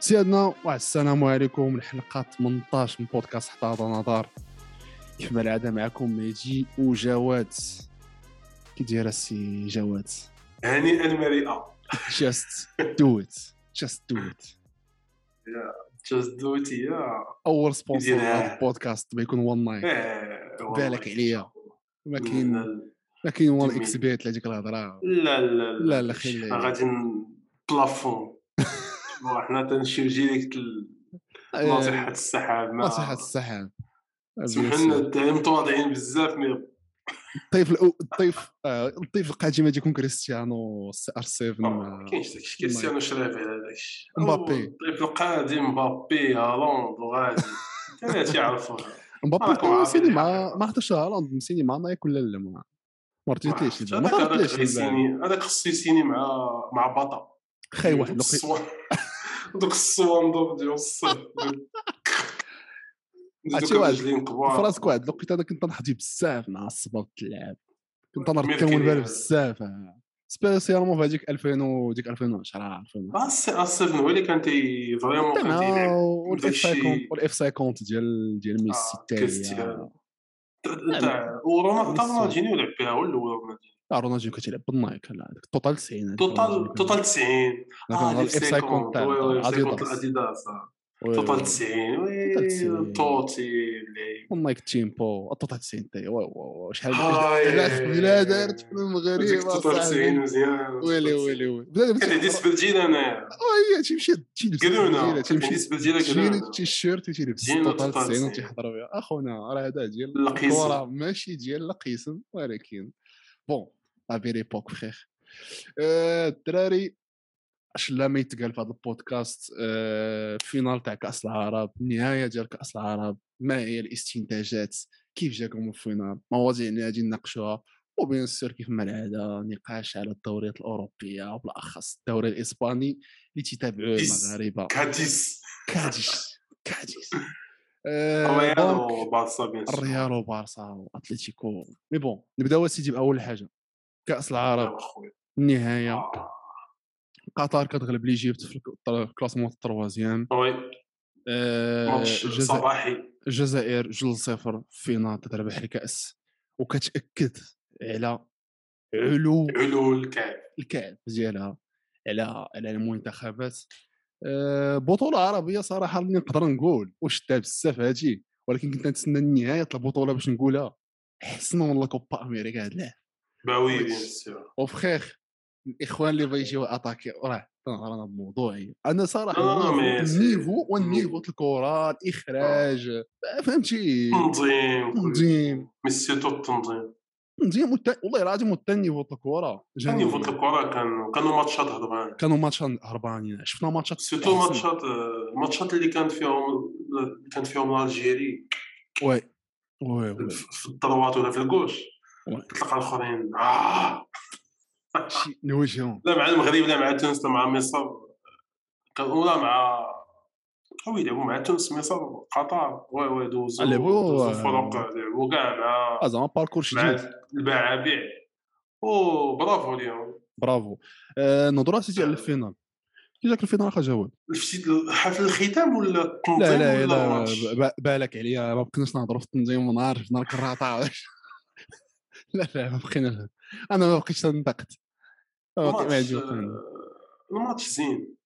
سيادنا واحد السلام عليكم. الحلقة 18 من بودكاست حتى هذا نظر. كيف ما العادة معكم ميجي وجواد. كي داير السي جواد؟ هنيئا مريئة جاست دو ات جاست دو ات جاست دوت هي أول سبونسر. هذا البودكاست ما يكون وان نايت. بالك عليا. ما كاين ما كاين وان. إكس بيت لهذيك الهضرة. لا لا لا، لا، خلي- حنا غادي بلافون حنا تنمشيو ديريكت ناصحة السحاب ما نصيحة السحاب. سمح لنا الدعم متواضعين بزاف مي الطيف الطيف آه، الطيف القادم غادي يكون كريستيانو سي آر 7 ما كاينش داكشي كريستيانو شرافي على داكشي. مبابي. الطيف القادم مبابي هالاند وغادي. كان تيعرفوا مبابي مسيني مع الحق. ما حضرش هالاند مسيني مع نايك ولا لا ما ما هذاك ما هذاك خصو يسيني مع مع بطا خاي واحد الصوان دوك الصوان دوك ديال الصيف عرفتي واحد فراسك واحد الوقيته أنا كنت نحضي بزاف مع الصباط اللعب كنت بالي هذا. بزاف. سبيسيالمون في هذيك 2000 و ديك 2010 2000 آه السي آه السيفن هو اللي كان تي فريمون كان تيلعب والاف داكشي- 50 والاف 50 ديال ديال ميسي التالي كريستيانو. تاع ورونالدو ميسي. رونالدينيو لعب بها هو الأول رونالدينيو آه، رونالدو كتلعب بالنايك لا توتال 90 هذيك توتال توتال 90 آه الاف الاف 50 50 تاع وي وي اديداس الاديداس. وي، توتال وي. 90 توتال وي 90. توتي والنايك تيمبو التوتال 90 تاعي واو شحال. لا بلا دارت في المغرب توتال 90 مزيان ويلي ويلي ويلي كان عندي سبرجيل انايا وي تيمشي تيلبس التيشيرت، كان تيمشي عندي سبرجيل تيشيرت قالونا تيشيرت تيلبس جينا توتال توتال 90 90. وتيحضر بها اخونا راه هذا ديال. الكره ماشي ديال القسم ولكن bon لا فيري بوك فخيخ الدراري اش لا ما يتقال في هذا البودكاست آه، finale تاع كاس العرب النهايه ديال كاس العرب ما هي الاستنتاجات كيف جاكم ال finale مواضيع اللي غادي نناقشوها و bien sûr كيف ما العاده نقاش على الدوريات الاوروبيه وبالاخص الدوري الاسباني اللي تيتابعوه. المغاربه كاديس كاديس كاديس الريال وبارسا الريال وبارسا واتليتيكو mais bon نبداو سيدي باول حاجة كأس العرب النهايه آه. قطر كتغلب l'Égypte في الك- ال classement ال troisième. oui آه، صباحي. الجزائر جوج صفر finale تتربح الكأس. وكتأكد على علو علو الكعب الكعب ديالها على على المنتخبات. آه، بطولة عربية صراحة اللي نقدر نقول وشدها بزاف هادي. ولكن كنت نتسنى نهاية البطولة باش نقولها. حسنا من كوبا أمريكا هاد العام. bah oui bien sûr وفخيخ الاخوان اللي بغا يجيو attaquer راه تنهضر أنا بموضوعي أنا صراحة ال niveau- mais c'est. ال niveau وال niveau الكره الاخراج فهمتي؟ تنظيم تنظيم mais surtout التنظيم تنظيم والت- والله العظيم حتى ال niveau د الكره جميل. يفوت الكره كان كانوا ماتشات هضبان كانوا ماتشات هربانين شفنا ماتشات أحسن. ماتشات الماتشات اللي كانت فيهم كانت فيهم l'Algérie oui oui في ال droite ولا في ال gauche. تلقى الأخرين. آه. نوجههم. لا مع المغرب لا مع تونس لا مع مصر. ولا مع هو يلعبوا مع تونس مصر قطر oui oui دوزو لعبوا- دوزو الفرق لعبوا كاع مع آه، زعما parcours مع شديد البعابع وبرافو اليوم. برافو. آه، نهضروا سيدي على ال finale. كي جاك ال finale أخا جواد شفتي حفل الختام ولا التنظيم لا لا لا بالك عليا. ما بقيناش نهضروا في التنظيم ونهار في نهار كراطه لا لا ما بقينا أنا ما بقيتش ما ما الماتش. آه، زين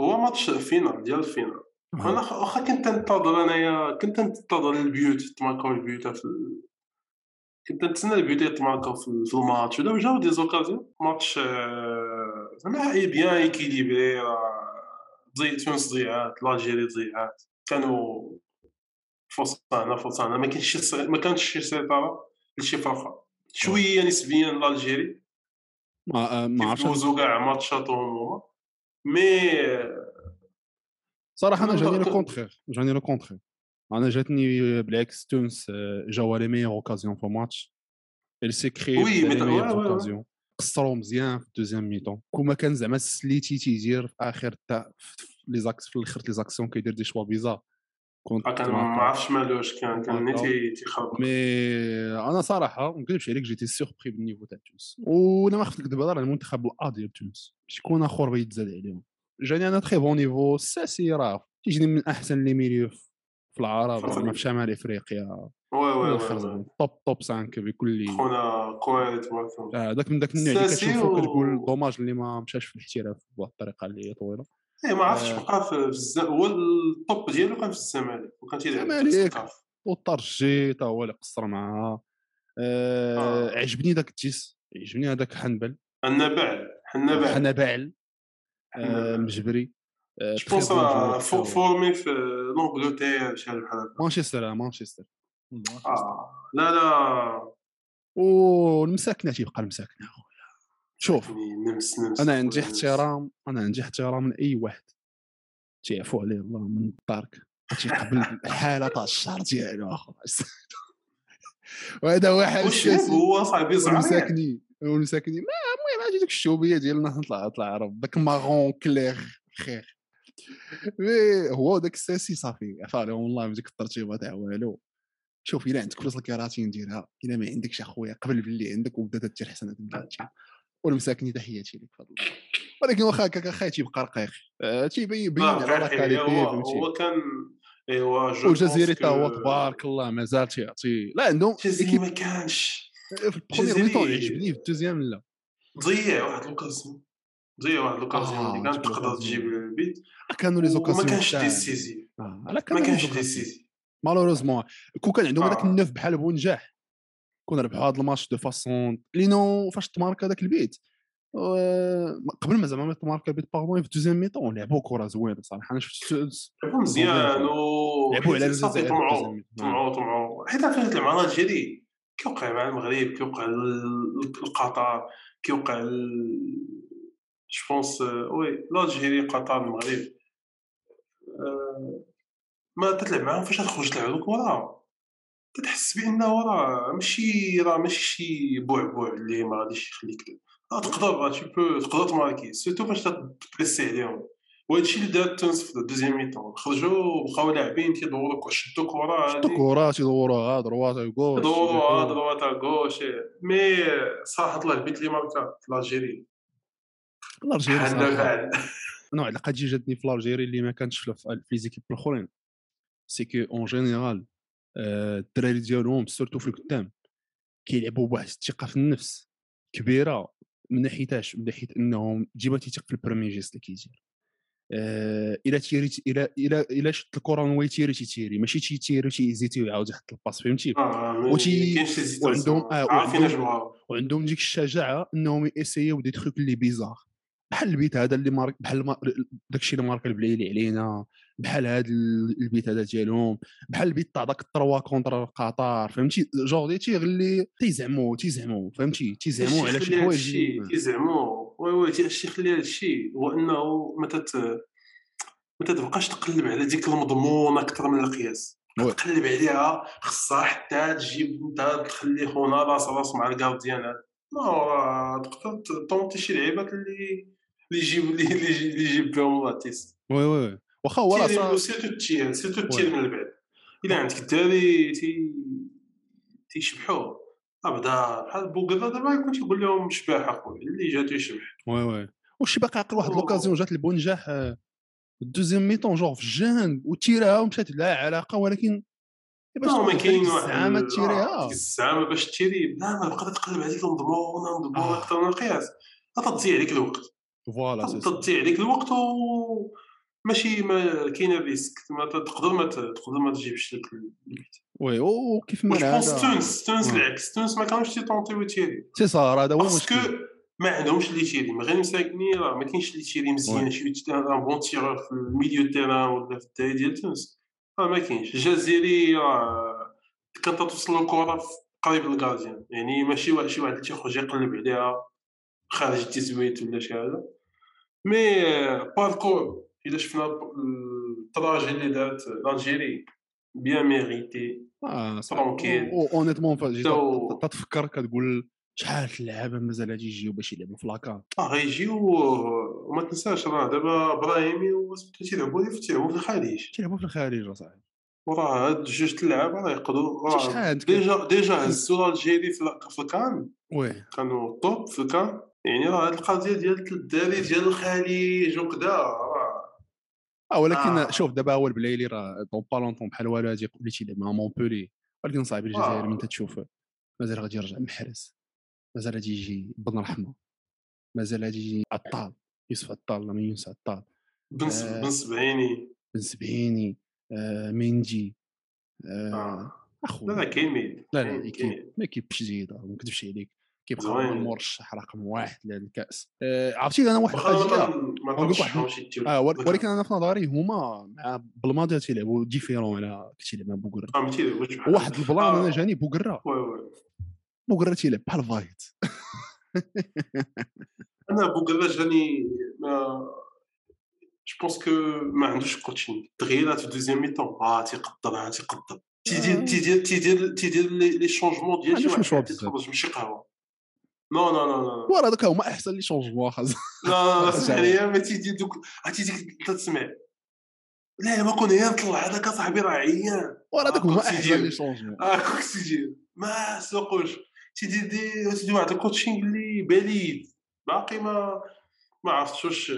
هو ماتش finale ديال ال finale. أنا آه. واخا كنت ننتظر أنايا كنت ننتظر البيوت تماركاو البيوت في ال... كنت نتسنى البيوت يتماركاو في, ال- في الماتش. ولا جاو des occasions ماتش آه، زعما et bien équilibré راه ضي تونس ضيعات l'Algérie ضيعات. كانوا ما كانش شي سي- ما كانش شي سيطرة. لشي فرقه شوية نسبيا ل l'Algérie. ما آه، ما عرفتش. دوزو كاع ماتشاتهم هما mais صراحة أنا جاني le contraire جاني le contraire أنا جاتني بالعكس تونس آه، جاوا لي ميور اوكازيون في الماتش ميور ouais, ouais, ouais. اوكازيون قصروا مزيان في الدوزيام ميتون كون ما كان زعما سليتي تيدير في آخر في لي زاكس في الآخر لي زاكسيون كيدير دي شوا بيزار كنت كان ما عرفتش مالوش كان كان. نيتي تيخرب مي أنا صراحة ما نكذبش عليك جيتي سيربري بالنيفو تاع تونس. وأنا ما خفت نكذب على المنتخب الا ديال تونس. شكون آخر بغا يتزاد عليهم؟ جاني أنا très bon niveau الساسي راه. تيجيني من أحسن les milieux في العرب زعما في شمال إفريقيا. oui oui top top 5 بكل خونا كويت الله آه، من داك النوع اللي كتشوفو كتقول dommage اللي ما مشاش في الاحتراف بواحد الطريقة اللي هي طويلة. اي ما عرفتش آه. بقى في الز... هو ال top ديالو كان في الزمالك وكان تيلعب في الزمالك. والترجي تا هو اللي قصر معاها آه آه. عجبني داك التيس عجبني هذاك حنبل حنا حنا باعل آه حنبل. مجبري آه بونس. فو- فورمي في لونجلتير شي حاجة بحال هكا مانشستر آه، مانشستر آه. لا لا والمساكنه تيبقى المساكنه اخويا شوف يعني نمس نمس أنا عندي. احترام أنا عندي احترام لأي واحد. تيعفو عليه الله من الدارك تيقبل الحاله تاع الشهر ديالو اخويا وهذا السياسي هو صاحبي صغير والمساكني والمساكني ما المهم هادي ديك الشعوبيه ديالنا نطلع نطلع عرب. داك مارون كلير خير. مي هو داك الساسي صافي. عفا عليهم والله بديك الترتيبة تاع والو. شوف إلا عندك فلوس الكراتين ديرها إلا ما عندكش أخويا قبل باللي عندك وبدا دير حسنات كراتين والمساكني تحياتي لك فضل ولكن واخا هكاك اخا تيبقى رقيق. آه، تيبين يبين لا على كاليتي هو فهمتي. هو كان ايوا جو والجزيري تا هو تبارك الله مازال تيعطي لا عندهم الجزيري ما كانش. في ال première الجزيري- عجبني في ال deuxième لا. ضيع واحد l'occasion ضيع واحد l'occasion آه، اللي كانت تقدر. تجيب البيت. كانوا les وما occasions كانش آه، لا ما كانش. décisif malheureusement كون كان عندهم هذاك آه. ال neuf بحال بونجاح كون ربحوا هذا الماتش de façon لينو فاش تمارك هذاك البيت. آه، قبل ما زعما ما تمارك البيت vraiment في ال deuxième mi-temps لعبوا كرة زوينة صراحة. أنا شفت لعبوا مزيان و لعبوا على الجزائر طمعوا. طمعوا طمعوا. حيت عرفتي تلعب مع l'Algérie كيوقع مع المغرب كيوقع ال- القطر كيوقع je pense oui l'Algérie قطر المغرب. آه، ما تتلعب معاهم فاش تخرج تلعب؟ الكره تتحس بانه راه ماشي راه ماشي شي بعبع اللي ما غاديش يخليك راه تقدر بو تقدر تماركي. surtout فاش تبريسي عليهم. وهذا الشيء اللي دار تونس في ال deuxième mi-temps خرجوا بقاو لاعبين تيدوروا شدوا كره شفتو كره تيدوروا ها droite gauche دوروا droite gauche. mais صراحة طلع البيت اللي ماركا في l'Algérie l'Algérie نوع اللي جاتني في l'Algérie اللي ما كانتش في في les équipes الاخرين c'est que en général الدراري ديالهم surtout في القدام كيلعبوا بواحد الثقة في النفس كبيرة من ناحيتاش من ناحية إنهم ديما تيثق في ال premier geste اللي كيدير. آه، إلا تيري إلا إلا إلا شت الكره هو يتيري تيتيري ماشي تيتيري تيزيتي ويعاود يحط ال passe فهمتي؟ آه وعندهم- آه، اش وعندهم- بغاو وعندهم ديك الشجاعة إنهم يأسيو des trucs اللي bizarres. بحال البيت هذا اللي مارك بحال. داكشي اللي مارك البلايلي علينا بحال ال- البيت هذا ديالهم بحال البيت تاع داك ال trois contre قطر فهمتي؟ جور دي تيغلي تيزعموا تيزعموا فهمتي؟ تيزعموا على شي حوايج تيزعموا oui oui الشيء خلي هذا الشيء هو إنه ما تت ما تبقاش تقلب على ديك المضمون أكثر من القياس. تقلب عليها خصها حتى تجيب أنت تخلي خونا راس راس مع ال gardien. راه تقدر ت- ت tenter شي لعيبات اللي اللي يجيب اللي يجيب- اللي يجيب بهم لاتيس oui oui. واخا هو راه surtout ال tir surtout ال tir oui. من البعد إلا عندك الدراري تي تيشبحوا أبدا بحال بوغدا دابا يكون تيقول لهم شباح اخويا اللي جاتو يشبح oui oui وشي باقي عقل واحد. l'occasion جات لبونجاح آه، ال deuxième mi-temps جور في الجان و tira ها ومشات لا علاقة ولكن باش ما كاين واحد الزعامه tirer ها آه، الزعامة باش tirer لا ما تبقى تقلب عليك المضمون آه. أكثر من القياس تضيع عليك الوقت voilà. تضيع عليك الوقت و ماشي ما كاين ال risque ما تقدر ما تقدر ما تجيبش لك البيت وي وكيف ما واش بونس تونس تونس آه. العكس تونس ما كانوش تيطونطيو تيري سي صار هذا هو باسكو المشكل. ما عندهمش اللي تيري من غير مساكني راه ما كاينش اللي تيري مزيان وي. شي ان بون تيرور في الميليو تيران ولا في الدراري ديال تونس. راه ما كاينش. الجزائري راه كانت توصل الكره قريب للكارديان يعني ماشي واحد شي واحد اللي تيخرج يقلب عليها خارج التسويت ولا شي حاجة. مي باركور الا شفنا التراجي اللي دارت l'Algérie bien mérité. آه tranquille. honnêtement تتفكر كتقول شحال اللعابة مازال غادي يجيو باش يلعبوا في la CAN آه غيجيو وما تنساش راه دابا إبراهيمي وسميتو تيلعبوا تيلعبوا في الخليج تيلعبوا في الخارج اصاحبي وراه هاد جوج د اللعاب راه يقدروا شحال؟ déjà déjà هزوا l'Algérie في ال- في الكان. oui. كانوا top في الكان. يعني راه هاد القضية ديال الدراري ديال الخليج وكذا آه ولكن آه. شوف دابا هو البلايلي راه دون با لونتون بحال والو غادي يقول لي تيلعب مع مونبولي ولكن صاحبي الجزائر آه. من تتشوف مازال غادي يرجع محرز مازال غادي يجي بن رحمة مازال غادي يجي عطال يوسف عطال لا من يونس عطال بن آه. بن سبعيني بن سبعيني آه مينجي آه آه. اخو لا لا كاين لا لا كاين. ما كيبش زيد ما نكذبش عليك كيبقى. هو المرشح رقم واحد للكأس. آه عرفتي أنا واحد آه ول- ذاك- ولكن أنا في نظري هما مع بالماضي تيلعبوا différemment على كتيلعب مع بوغرا. فهمتي واش بحال واحد ال plan آه. أنا جاني بوغرا. وي وي. بوغرا تيلعب بحال فايت. أنا بوغلا جاني mais je pense que ما عندوش coaching تغييرات في deuxième mi-temps. آه تيقدر آه تيقدر. تيدير آه. تيدير تيدير تيدير les changements ديال شي واحد. بزاف. يتفرج ماشي قهوة. نو نو نو نو ورا دوك هما احسن لي شونجمون لا لا لا اسمح لي ما تيدير دوك عرفتي ديك انت تسمع لا ما كون غير نطلع هذاك صاحبي راه عيان ورا آه، هما احسن. لي شونجمون آه كوك تيدير ما سوقوش تيدير دي تيدير واحد الكوتشينغ اللي بليد باقي ما ما عرفتش واش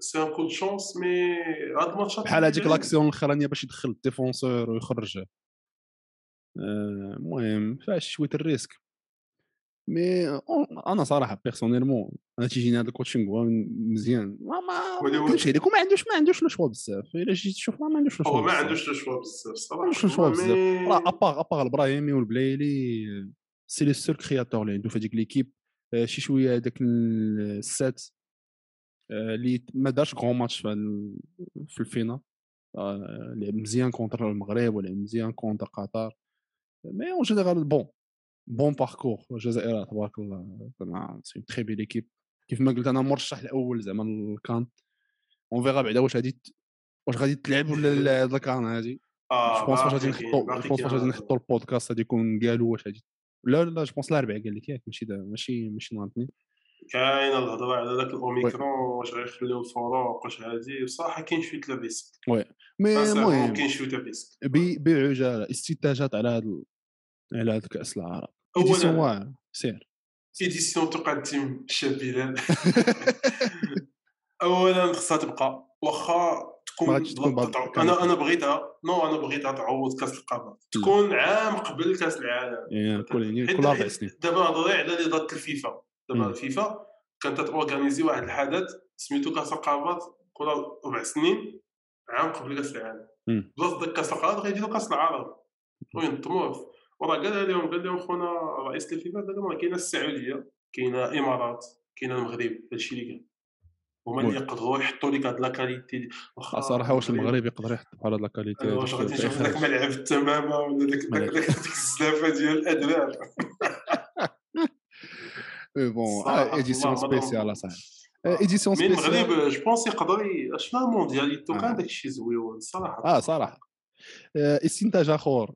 سي ان كو دو شونس مي هاد الماتشات بحال هذيك لاكسيون الاخرانيه باش يدخل الديفونسور ويخرجه آه، المهم فاش شوية ال risque mais أنا صراحة personnellement أنا تيجيني هذا ال coaching هو مزيان ما ما ما نكذبش عليك وما عندوش ما عندوش le choix بزاف الا جيت تشوف ما عندوش le choix هو ما. عندوش le choix بزاف صراحة عندوش le choix بزاف. راه à part à part البراهيمي والبلايلي c'est les seuls créateurs اللي عنده في هذيك l'équipe شي شوية هذاك الساط اللي ما دارش grand match في ال- في ال finale لعب مزيان contre المغرب ولعب مزيان contre قطر mais en général bon bon parcours الجزائر تبارك الله زعما c'est très belle équipe كيف ما قلت أنا مرشح الأول زعما الكان on verra بعدا واش غادي واش غادي تلعب ولا لا هاد الكان هادي آه je pense باقي غادي نحطو je pense كاين غادي هاد- نحطو البودكاست غادي يكون قالوا واش غادي لا لا جو بونس الاربعاء قال لك ياك ماشي ماشي ماشي نهار الاثنين كاينة الهضره على ذاك الاوميكرون واش غيخليو الفروق واش هادي بصراحه كاين شوية الريسك مي سانسيرمون المهم كاين شوية بي- بعجاله استنتاجات على هذا ال- على هذا كاس العرب اولا سير ايديسيون تقدم الشاب بلال اولا خصها تبقى. واخا تكون أنا أنا بغيتها. نو أنا بغيتها تعوض كأس القارات تكون عام قبل كأس العالم. كل أربع سنين. دابا نهضري على اللي ضد الفيفا. دابا. الفيفا كانت ت organiser واحد الحدث سميتو كأس القارات كل ربع سنين عام قبل كأس العالم. بلاصه داك كأس القارات غيديروا كأس العرب. وينظموه وراه قالها لهم قال لهم خونا رئيس الفيفا قال لهم راه كاينة السعودية كاينة الامارات كاينة المغرب هادشي اللي كاين. هما اللي oui. يقدروا يحطوا لك هاد la qualité صراحة واش المغرب يقدر يحط بحال هاد la qualité واش غادي نشوف داك ملعب التمامه ولا داك الزلافة ديال الأدرار. bon صراحة، édition spéciale. اصاحبي édition spéciale المغرب je pense يقدر شنو الموندياليتو آه. كان داك الشيء زويون الصراحه آه صراحة. آه، استنتاج آخر. آه،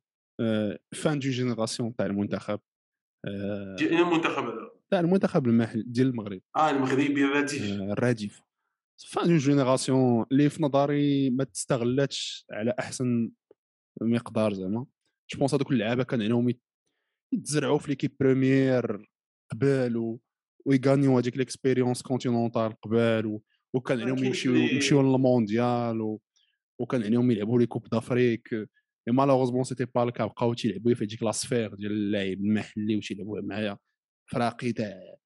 fin de génération تاع المنتخب آه، ديال المنتخب هذا؟ تاع المنتخب المحلي ديال المغرب. آه المغربي الرديف آه، الرديف fin de génération اللي في نظري ما تستغلاتش على أحسن مقدار زعما. je pense هذوك اللعابة كان عليهم يت- يتزرعوا في ل équipe première قبل و ويغانيو هذيك ل expérience continentale قبل و... وكان عليهم كاين يمشيو يمشيو للمونديال. وكان عليهم يلعبوا les Coupes d'Afrique et malheureusement c'était pas le cas بقاو تيلعبوا في هذيك la sphère ديال اللاعب المحلي وتيلعبوا معايا فراقي تاع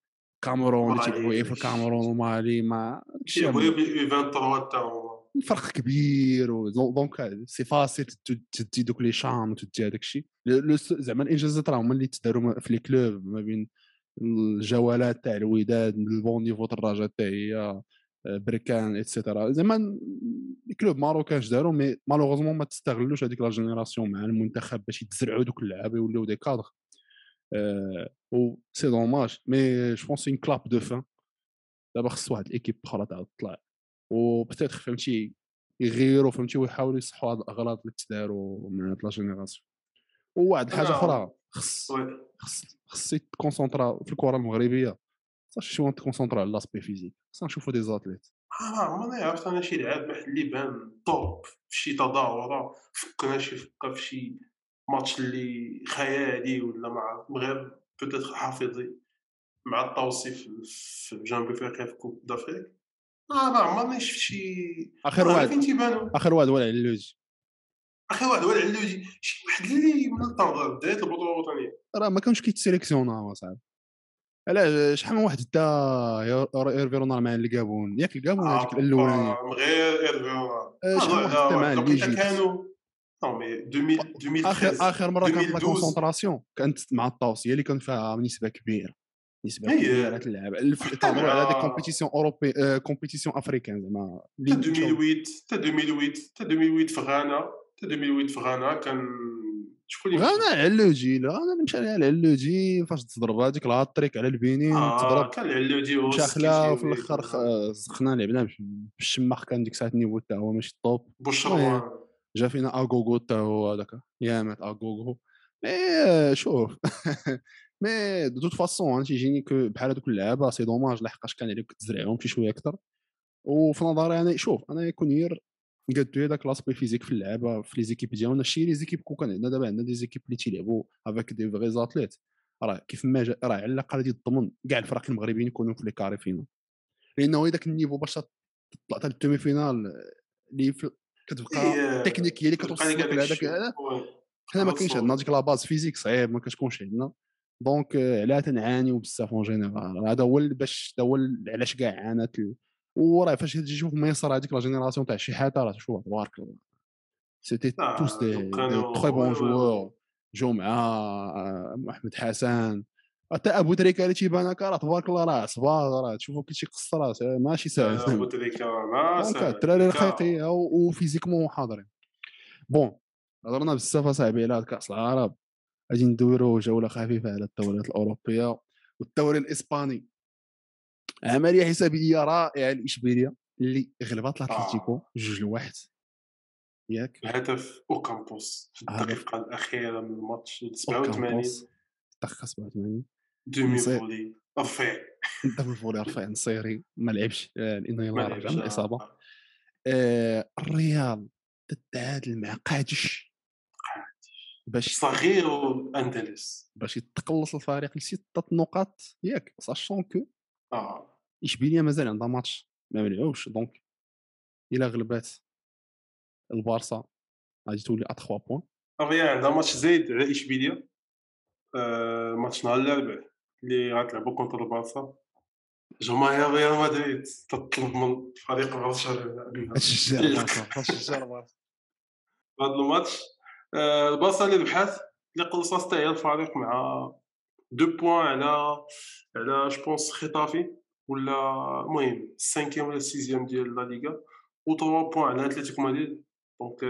كاميرون اللي مالي، تيلعبوا في. الكاميرون ومالي ما بغيو بي 23 تا هما فرق كبير donc c'est facile تدي دوك les CHAN وتدي هذاك الشيء زعما الانجازات راه هما اللي تداروا في les clubs ما بين الجولات تاع الوداد ال bon niveau الرجاء حتى هي آه، بركان et cetera زعما les clubs marocains اش داروا mais malheureusement ما تستغلوش هذيك la génération مع المنتخب باش يتزرعوا دوك اللعابة يوليو des cadres. و c'est dommage mais je pense en clap de fin دابا خص واحد ال équipe أخرى تعاود تطلع و peut-être فهمتي يغيروا فهمتي ويحاولوا يصحوا هاد الأغلاط اللي تداروا من هاد la génération. وواحد الحاجة أخرى خص. خص خص ت concentra في الكرة المغربية. خصك شوية ت concentra على l'aspect physique خصنا نشوفوا des athlètes آه ما عرفت أنا شي لعاب محلي بان top في شي تظاهره فكنا شي فكه في شي ماتش اللي خيالي ولا مع المغرب بوتيتر حافظي مع الطوسي في جنوب أفريقيا في كوب دافريك. آه ما عمرني شفت شي. آخر واحد. فين تيبانو؟ آخر واحد هو العلوجي أخي واحد هو العلوجي شي واحد اللي من الطنطا بداية البطولة الوطنية. راه ما كانش كيتسيليكسيونا صاحبي. علاش شحال من واحد دا إيرفي رونال مع الكابون ياك الكابون هذيك آه، من غير ايرفيو آه، شحال واحد حتى مع الليجيت الليجيت. كانوا نو مي 2000 اخر 2013 آخر مرة كانت لا 2012. كونسونطراسيون كانت مع الطاوس هي اللي كان فيها نسبة كبيرة. نسبة. كبيرة تلعب تهضروا على دي كومبيتيسيون اوروبي آه، كومبيتيسيون افريكان زعما. حتى اللي مشاو. 2008 حتى 2008 حتى 2008 في غانا. حتى 2008 في غانا كان شكون اللي غانا علوجي لا أنا مشى على علوجي فاش تضرب هذيك الهاتريك على البنين آه تضرب كان العلوجي هو مشاخله وفي الآخر زخنا لعبنا بالشماخ كان ديك الساعة النيفو تا هو ماشي الطوب. بوشروان جا فينا أغوغو تا هو هذاك. يامات أغوغو. مي شوف. مي دو توت فاسون تيجيني بحال هذوك اللعابة سي دوماج لحقاش كان عليك تزرعهم شي شوية أكثر. وفي نظري أنا شوف أنا كونير قدو هذاك لاسبي فيزيك في اللعبة في لي زيكيب ديالنا شي لي زيكيب كون كان عندنا دابا عندنا دي زيكيب اللي تيلعبوا افيك دي فغي زاتليت راه كيف ما جا راه على الأقل غادي تضمن كاع الفرق المغربيين يكونوا في لي كاري فينال لأنه هذاك ال niveau باش تطلع حتى لل demi-finale اللي في- كتبقى التكنيك هي اللي كتوصلك لك لهذاك. حنا ما كاينش. عندنا. ديك la base physique صعيب ما كتكونش عندنا donc آه، علاه تنعانيو بزاف en général هذا هو باش هذا هو علاش كاع عانت وراه فاش تجي تشوف مصر هذيك la génération تاع شحاته راه شوف تبارك الله c'était tous des très bons joueurs مع محمد حسن حتى ابو تريكه اللي تيبان هكا راه تبارك الله راه صباغ راه تشوفو كي راه ماشي ساهل ما donc ساهل. الدراري و- و physiquement حاضرين bon هضرنا بزاف اصاحبي على كاس العرب غادي ندويرو جوله خفيفه على الدوريات الاوروبيه والدوري الاسباني عمليه حسابيه رائعه لاشبيليا اللي غلبت الاتليتيكو آه. جوج لواحد. ياك؟ الهدف أوكامبوس في هدف. الدقيقة الأخيرة من الماتش 87 أوكامبوس. دقيقة 87 دومي. فولي. رفيع دابا الفولي رفع نصيري. ما لعبش آه، لأنه لعبش. رجع من الإصابة. آه، الريال تتعادل مع قادش. باش صغير والاندلس باش يتقلص الفريق لستة نقاط. ياك ساشون كو آه. اشبيليا مازال عندها ماتش ما ملعوبش دونك إلا غلبات البارسا غادي تولي أ 3 بوان. الريال عندها ماتش زايد على إشبيليا. آه ماتش نهار الاربعاء اللي غتلعبوا كونتر البارسا. جماهير ريال مدريد تطلب من فريق برشلونه تشجع تشجع البارسا هذا الماتش. آه، البارسا اللي ربحات اللي قلصات حتى هي الفريق مع دو بوان على على جو بونس خطافي ولا المهم السانكيام ولا السيزيام ديال لا ليغا و 3 بوان على اتلتيكو مدريد دونك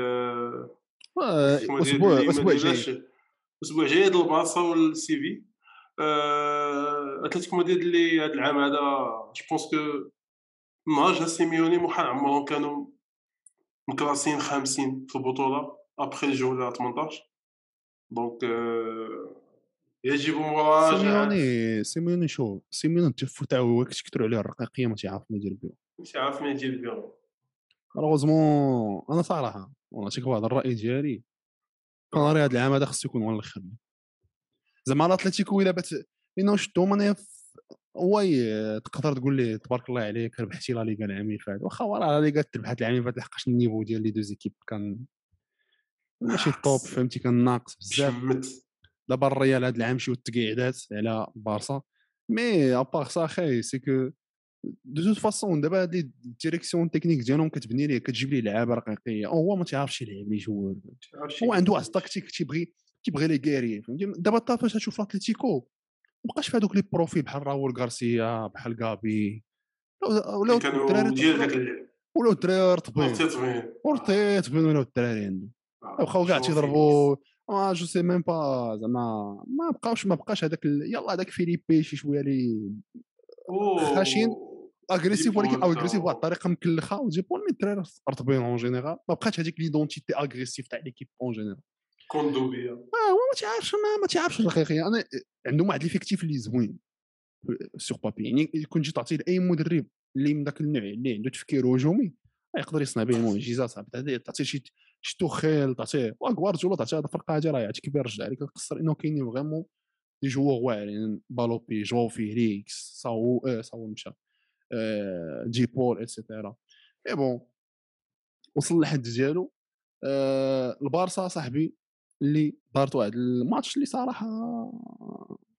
أسبوع أسبوع جاي أسبوع جاي البارسا والسيفي اتلتيكو مدريد اللي هاد العام هذا جو بونس كو نهار جا سيميوني محال عمرهم كانوا مكلاسين خامسين في البطوله ابخي الجوله 18 دونك يجب مراجعه سيميوني سيميوني شو سيميوني تفو تاع هو كتكثروا عليه الرقاقيه ما تيعرف ما يدير بهم مش عارف ما يجي بهم malheureusement أنا صراحة ونعطيك واحد الرأي ديالي. كوناري هذا العام هذا خصو يكون هو الآخر زعما الاتليتيكو إلا بات لأنه شفتهم أنا oui تقدر تقول لي تبارك الله عليك ربحتي لا ليغا العام اللي فات. واخا وراه لا ليغا تربحات العام اللي فات لحقاش ال niveau ديال les deux équipes كان ماشي ال top فهمتي؟ كان ناقص بزاف. دابا الريال هذا العام شي تقيعدات على بارسا mais à part ça خاي c'est que de toute façon دابا هاد les directions techniques ديالهم كتبني ليه كتجيب ليه لعابه رقيقيه هو ما تعرفش يلعب les joueurs هو عنده واحد التكتيك تيبغي تيبغي les carrés فهمتي دابا تا فاش تشوف اتليتيكو مابقاش في هذوك les profils بحال راول غارسيا بحال غابي ولا الدراري ديال داك اللعب ولا الدراري رطبين بين ولا الدراري عنده بقاو كاع تيضربوا آه je sais même pas زعما ما بقاوش ما بقاش هذاك ال... يلا هذاك فيليبي شي شوية اللي خاشين. agressif ولكن دي بول agressif بواحد الطريقة مكلخة وجيبون mais الدراري رطبين en général ما بقاش هذيك l'identité agressive تاع l'équipe en général كوندوبيا آه هو ما تعرفش ما, ما تعرفش الحقيقة. أنا عندهم واحد l'effectif اللي زوين. sur papier يعني كون جيت تعطيه لأي مدرب اللي من ذاك النوع اللي عنده تفكير هجومي يقدر يصنع به معجزات تعطيه تعطيه شي شي توخيل تعطيه وغوارديولا تعطيه هذا فرقه هذه راه يعطيك بها رجع عليك القصر إنه كاينين فريمون دي جوور واعرين بالوبي جو فيليكس ساو آه ساو مشى آه جي بول إتسيتيرا. مي بون وصل لحد ديالو آه البارسا صاحبي اللي دارت واحد الماتش اللي صراحة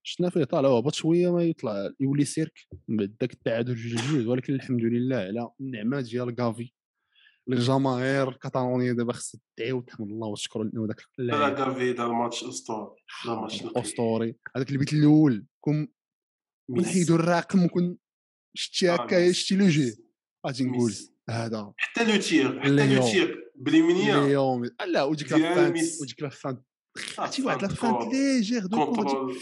شفنا فيه طالع هبط شوية ما يطلع يولي سيرك من بعد داك التعادل جوج جوج ولكن الحمد لله على النعمة ديال كافي الجماهير الكاتالونيه دابا خصها تدعي وتحمد الله وتشكر لأنه داك لا اللاعب كافي دار ماتش أسطوري ماتش. أسطوري هذاك البيت الأول كون ميس. ونحيدوا الرقم وكون شتي آه، هكا. شتي لو جي غادي نقول. هذا حتى لو تير حتى. لو تير بليمينيا اليوم لا وديك لافانت. وديك لافانت آه، عرفتي واحد فانت لافانت كور. ليجير دو كونترول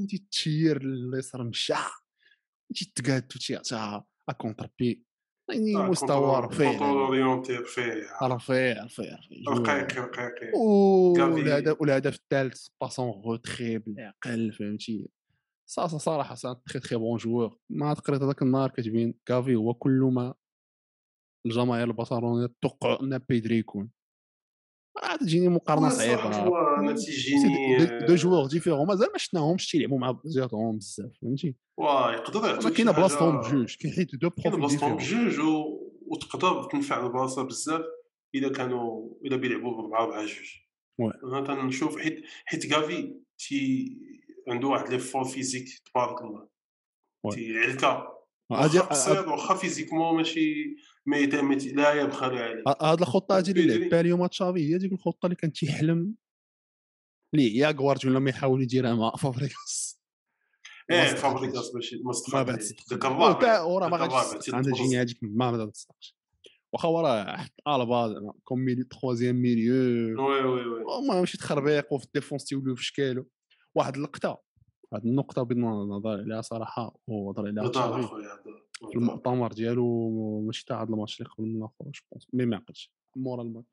غادي تشير اليسار مشى غادي تقاد وتيعطيها ا كونتر بي يعني مستوى رفيع رفيع رفيع رفيع رقيق رقيق. والهدف الثالث باسون غوتخي بالعقل فهمتي صراحة سا تخي تخي بون جوور ما قريت هذاك النهار كتبين كافي هو كل ما الجماهير البصرونيه توقعوا ان بيدري يكون تجيني مقارنة صعيبة. deux joueurs différents مازال ما شفناهمش تيلعبوا مع بعضياتهم بزاف فهمتي؟ واه يقدر يعطيك كاينة بلاصتهم بجوج كاين حيت deux profils بلاصتهم بجوج و... وتقدر تنفع البلاصة بزاف الا كانوا الا بيلعبوا بربعه ربعه جوج. أنا تنشوف حيت حيت كافي تي عنده واحد les forces physiques تبارك الله. واخا قصير واخا physiquement ماشي ما لا يبخل عليه. هاد الخطة هادي اللي. لعب بها اليوم تشافي هي ديك الخطة اللي كان تيحلم. اللي يا غوارديولا ما يحاول يديرها مع فابريغاس. ما إيه. فابريكاس ماشي ما بعد. صدق وراه ما غاديش. عندها جيني هذيك ما ما تصدقش واخا وراه حط البا كوم تخوازيام ميليو وي وي وي. المهم ماشي تخربيق وفي الديفونس تيوليو في شكالو واحد اللقطة. هاد النقطة بغيت نهضر عليها صراحة وهضر عليها في المؤتمر ديالو ماشي تاع هاد الماتش اللي قبل من الآخر je pense mais ما عقلتش. مورا الماتش.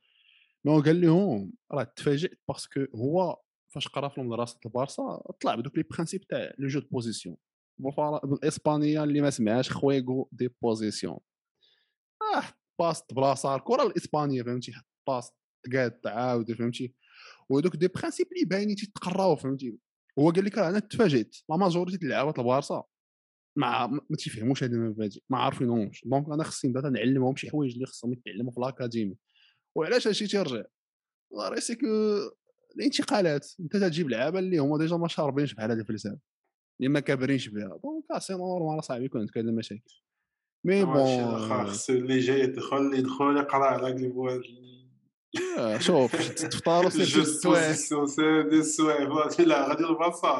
هو قال لهم. راه تفاجئت parce que هو فاش قرا في مدرسه البارسا طلع بدوك les principes تاع le jeu de position بالاسبانيه اللي ما سمعهاش juego de posición آه passe بلاصه الكرة الإسبانية فهمتي؟ حط passe تقاد تعاود فهمتي؟ وهذوك des principes اللي باينين تيتقراو فهمتي؟ هو قال لك راه أنا تفاجئت. la majorité د لعابات البارسا ما ما تيفهموش هاد المبادئ ما عارفينهمش. donc أنا خصني نبدا نعلمهم شي حوايج اللي خصهم يتعلموا في ال académie وعلاش هادشي تيرجع؟ راه c'est que الانتقالات أنت تجيب لعابة اللي هما déjà ما شاربينش بحال في الفلسفه اللي ما كابرينش بها. donc آه، c'est normal صاحبي يكون عندك هاد المشاكل. mais bon واخا خص اللي جاي يدخل يدخل يقرأ على هاد آه، شوف تفطروا سير جوج السوايع بوزيسيون سير دي السوايع لا غادي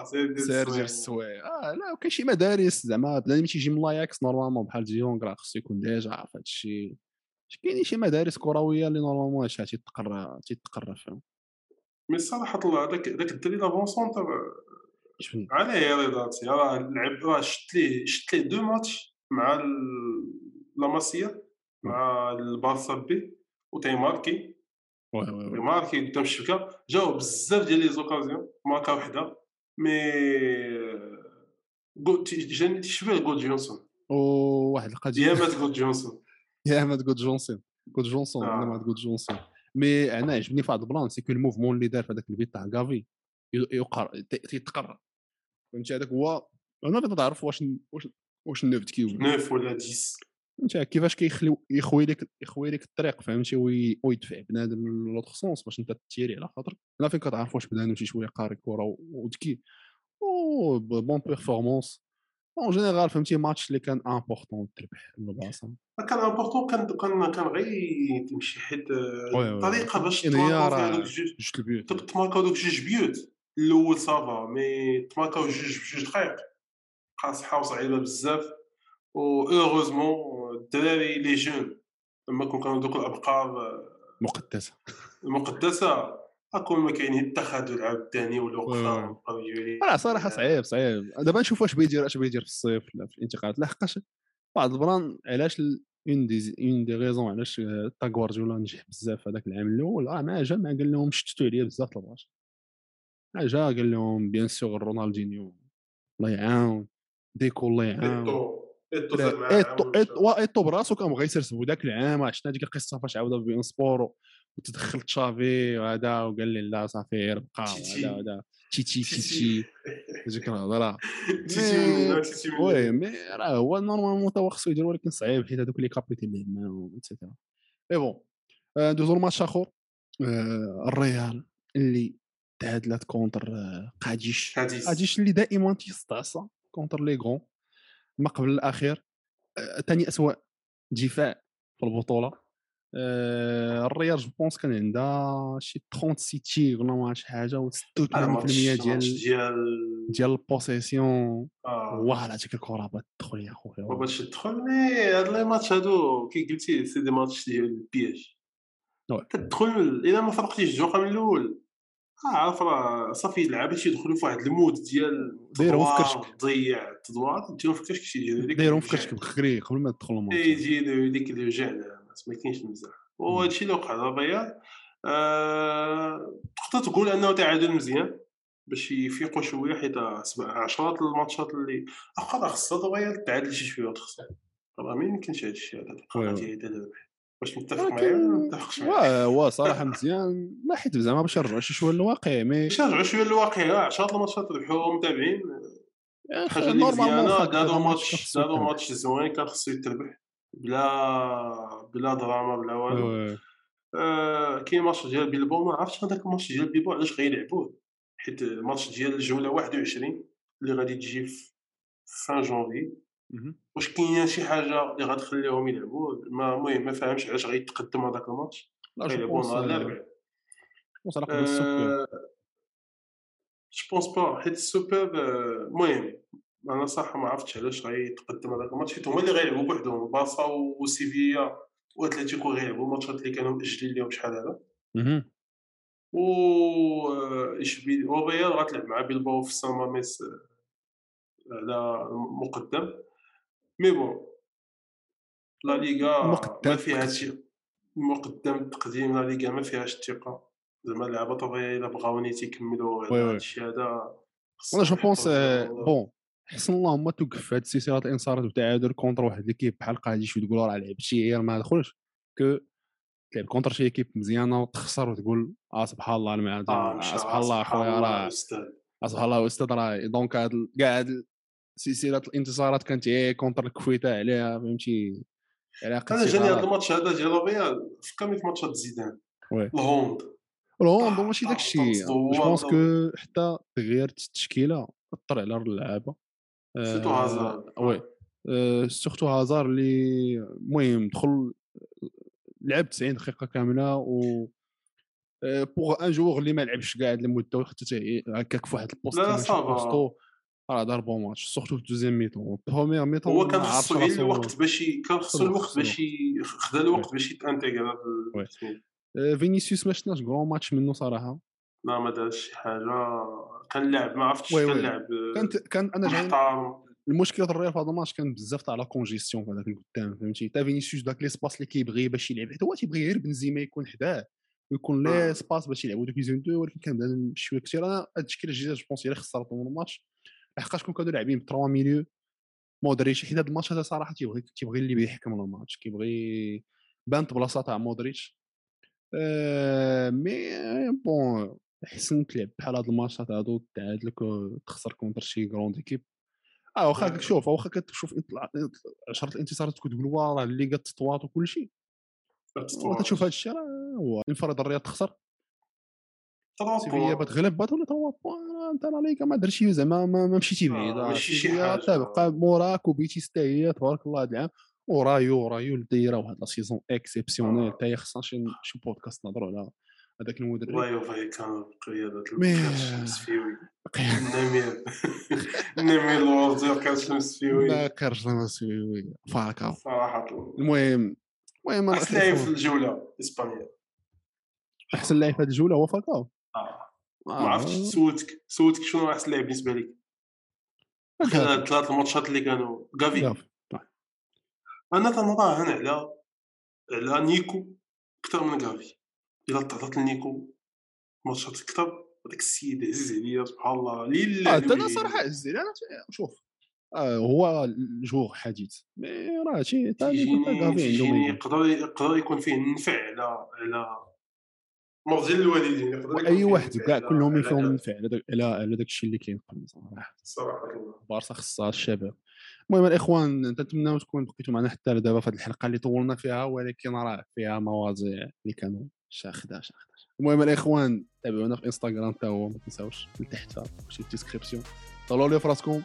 سير دي سير السوايع آه لا وكاين شي مدارس زعما بنادم تيجي من لاياكس نورمالمون بحال ديونغ راه خصو يكون ديجا عارف هادشي كاينين شي مدارس كروية اللي نورمالمون هادشي تيتقرا تيتقرا فيهم مي الصراحه الله هذاك هذاك الدري لافون سونتر شفني عليه رضاتي راه لعب راه شفت ليه شفت ليه دو ماتش مع ال- لا ماسيا مع البارسا بي وتيماركي ماركي قدام الشبكه جاو بزاف ديال لي زوكازيون ماركا وحده مي جاني تيشبه جود جونسون وواحد القضية ديامات جود جونسون يا ما تقول جونسون قلت جونسون آه. أنا ما تقول جونسون مي أنا عجبني في هذا البلان سي كو الموفمون اللي دار في هذاك البيت تاع كافي يقر تيتقرا فهمتي هذاك هو أنا بغيت نعرف واش واش واش النوفت كيو نوف ولا 10 فهمتي؟ كيفاش كيخلي يخوي لك يخوي لك الطريق فهمتي؟ وي- ويدفع بنادم لوطخ سونس باش انت تيري على خاطر. أنا فين كتعرف واش بنادم شي شوية قاري كره وذكي و بون بيرفورمانس اون جينيرال فهمتي؟ ماتش اللي كان امبورطون تربح البلاصة. كان امبورطون كان كان كان غير تمشي حيت وي وي وي. طريقة باش فيها راه دوك جوج البيوت. تماركاو دوك جوج بيوت. الأول ça va mais تماركاو جوج بجوج دقائق بقى صحه وصعيبه بزاف. و هeureusement الدراري les jeunes لما كون كانوا دوك الأبقار مقدسة. المقدسه أكون ما كاين التخاذل عاوتاني ولا oui وقفه لا صراحة صعيب صعيب. دابا نشوف واش بيدير اش بيدير في الصيف في الانتقالات. لحقاش بعض ال plan علاش une des une des raisons علاش آه، تا غوارديولا نجح بزاف هذاك العام الأول. راه ما جا ما قال لهم شتتوا عليا بزاف الباش ما جا قال لهم bien sûr رونالدينيو الله يعاون ديكو الله يعاون. ايتو ايتو براسو كان بغى يسرسبو ذاك العام عشنا ديك القصة فاش عاوده بين سبور وتدخل تشافي وهذا وقال لي لا صافي ربقى تيتي. وهذا وهذا. تيتي تيتي. تيتي ديك الهضرة. oui mais راه هو normalement تا هو خصو يدير ولكن صعيب حيت هذوك les capitaines اللي معاهم et cetera mais bon آه، ندوزو لماتش آخر. آه، الريال اللي تعادلات contre آه، قاديش. قاديش. اللي دائما تيستعصى contre le rang ما قبل الأخير آه، ثاني اسوء دفاع في البطولة. آه، الريال je pense كان عندها شي 36 tirs ولا ما عرفت شي حاجة و 86% الماتش ديال الماتش ديال ديال ال possession آه. واه ديك الكرة بات تدخل يا خويا. باش تدخل mais هاد les matchs هادو كي قلتي c'est des matchs ديال ال piège. تدخل إلا ما فرقتيش الجوقه من الأول. عارف راه صافي اللعابة تيدخلوا في واحد ال mode ديال دايرهم في كرشك. تضيع تدوار ديرهم في تيجي هذيك دايرهم في. كرشك بخري قبل ما تدخل الماتش يجي له ديك الوجع ما كاينش المزاح وهذا الشيء اللي وقع للريال آه، تقدر تقول أنه تعادل مزيان باش يفيقوا شوية حيت سبع عشرات الماتشات اللي اخا راه خصها الريال تعادل شي شوية وتخسر راه ما يمكنش هذا الشيء هذا القرار. ديال دابا واش متفق معايا ولا ما متفقش معايا واه صراحة مزيان لا حيت زعما باش نرجعوا شي شوية للواقع mais باش نرجعوا شوية للواقع عشرات الماتشات ربحوا متابعين حاجة اللي normalement مزيانة هذا ماتش يتربح. ماتش زوين كان خصو يتربح بلا بلا دراما بلا والو. آه، كاين ماتش ديال بيلباو ما عرفتش هذاك الماتش ديال بيلباو علاش غيلعبوه حيت الماتش ديال الجولة 21 اللي غادي تجي في fin janvier. واش كاينة شي حاجة اللي غتخليهم يلعبوا؟ ما المهم ما فاهمش علاش غيتقدم هذاك الماتش. غيلعبوا نهار الاربعاء je pense با حيت السوبر آه، المهم أنا صح ما عرفتش علاش غيتقدم هذاك الماتش. حيت هما اللي غيلعبوا بوحدهم بارسا وسيفيا واتلتيكو غيلعبوا. الماتشات اللي كانوا مأجلين لهم شحال هذا. و آه، اشبيليا والريال غتلعب مع بيلباو في سان ماميس آه، على مقدم mais bon لا ليغا ما فيها. شي مقدم. تقديم لا ليغا ما فيهاش الثقة. زعما اللعابه طبيعي إلا بغاو نيت يكملوا oui هذا أنا je pense يحطوا- bon حسن اللهم توقف في هذه السلسلة الانتصارات والتعادل contre واحد l'équipe بحال قاديش وتقول راه لعب شي غير ما دخلش كو تلعب كونتر شي ايكيب مزيانة وتخسر وتقول آه سبحان الله آه آه مشى سبحان الله اخويا راه آه سبحان الله أستاذ راه دونك هاد كاع هاد سلسلة الانتصارات كانت هي كونتر الكويته عليها فهمتي قد أنا جاني هذا. الماتش هذا ديال الريال فكرني في ماتشات زيدان. الهوند الهوند آه، ماشي آه، داك الشيء جو بونس. كو حتى تغييرت التشكيلة أثر على اللعابة سيرتو آه، هازارد وي آه، surtout هازار اللي المهم دخل لعب 90 دقيقة كاملة و pour un joueur اللي ما لعبش كاع هاد المده هكاك في واحد ال poste لا، ça va. راه دار bon match surtout في ال deuxième mi-temps ال première mi-temps هو كان خصو غير الوقت باش كان خصو الوقت باش خدا الوقت باش يت intégra. آه، فينيسيوس ما شفناش grand match منه صراحة. لا ما دارش شي حاجة. كان لاعب ما عرفتش كان oui. لاعب كانت كان أنا جاي محترم المشكلة ديال الريال في هذا الماتش كان بزاف تاع la congestion في هذاك القدام فهمتي؟ تا فينيسيوس داك l'espace اللي كيبغي باش يلعب. حتى هو تيبغي غير بنزيما يكون حداه ويكون آه. les espaces باش يلعبوا دوك les un-deux ولكن كان بدا شوية كثير. أنا هاد التشكيله الجديده je pense هي اللي خسرتهم الماتش. لحقاش كون كانوا لاعبين ب trois milieux. مودريتش حيت هذا الماتش هذا صراحة تيبغي تيبغي اللي بيحكم الماتش كيبغي بانت بلاصة تاع مودريتش. آه مي بون حسن تلعب بحال هاد الماتشات هادو تعادلك وتخسر كونتر شي كروند ايكيب آه واخا آه. شوف واخا كتشوف عشرة الانتصارات كتقول واه راه الليغا تطوات وكل شيء تشوف هذا الشيء راه هو انفراد الرياض تخسر. سيفيا بتغلب بات ولا توا بوان؟ انت لا ليغا ما درتي زعما ما, مشيتي آه، بعيد. آه، ماشي شي حاجة. تبقى موراك وبيتيس حتى هي تبارك الله هذا العام ورايو رايو اللي دايره واحد لا سيزون إكسيبسيونيل. آه. حتى هي خصنا شي شي بودكاست نهضروا على هذاك المدرب رايو فاي كان قيادة مي- الكاش المسفيوي النمير النمير الوزير كاش المسفيوي باقر سيوي فاكا صراحة. المهم المهم أحسن لاعب في الجولة اسبانيا أحسن لاعب في هذه الجولة هو فاكاو آه. ما عرفتش سولتك سولتك شنو احسن لاعب بالنسبة لك. ثلاث الماتشات اللي كانوا غافي. أنا تنراهن على على نيكو أكثر من غافي. إلا تعطات لنيكو ماتشات أكثر هذاك السيد عزيز عليا سبحان الله ليلا آه أنا صراحة عزيز أنا شوف آه هو الجوغ حديث مي راه شي عنده يقدر يقدر يكون فيه النفع على على مرضي الوالدين يقدر أي واحد كاع كلهم هذا. النفع على داك على داك الشيء اللي كاين صراحة. صراحة البارصا خصها الشباب. المهم الإخوان نتمنى تكون بقيتوا معنا حتى لدابا في هذه الحلقة اللي طولنا فيها ولكن راه فيها مواضيع اللي كانوا شاخدة شاخدة. المهم الإخوان تابعونا في انستغرام تا هو ما تنساوش لتحت شي description طلعوا لي في راسكم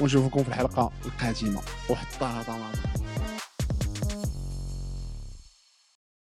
ونشوفكم في الحلقة القادمة. وحتى طماطم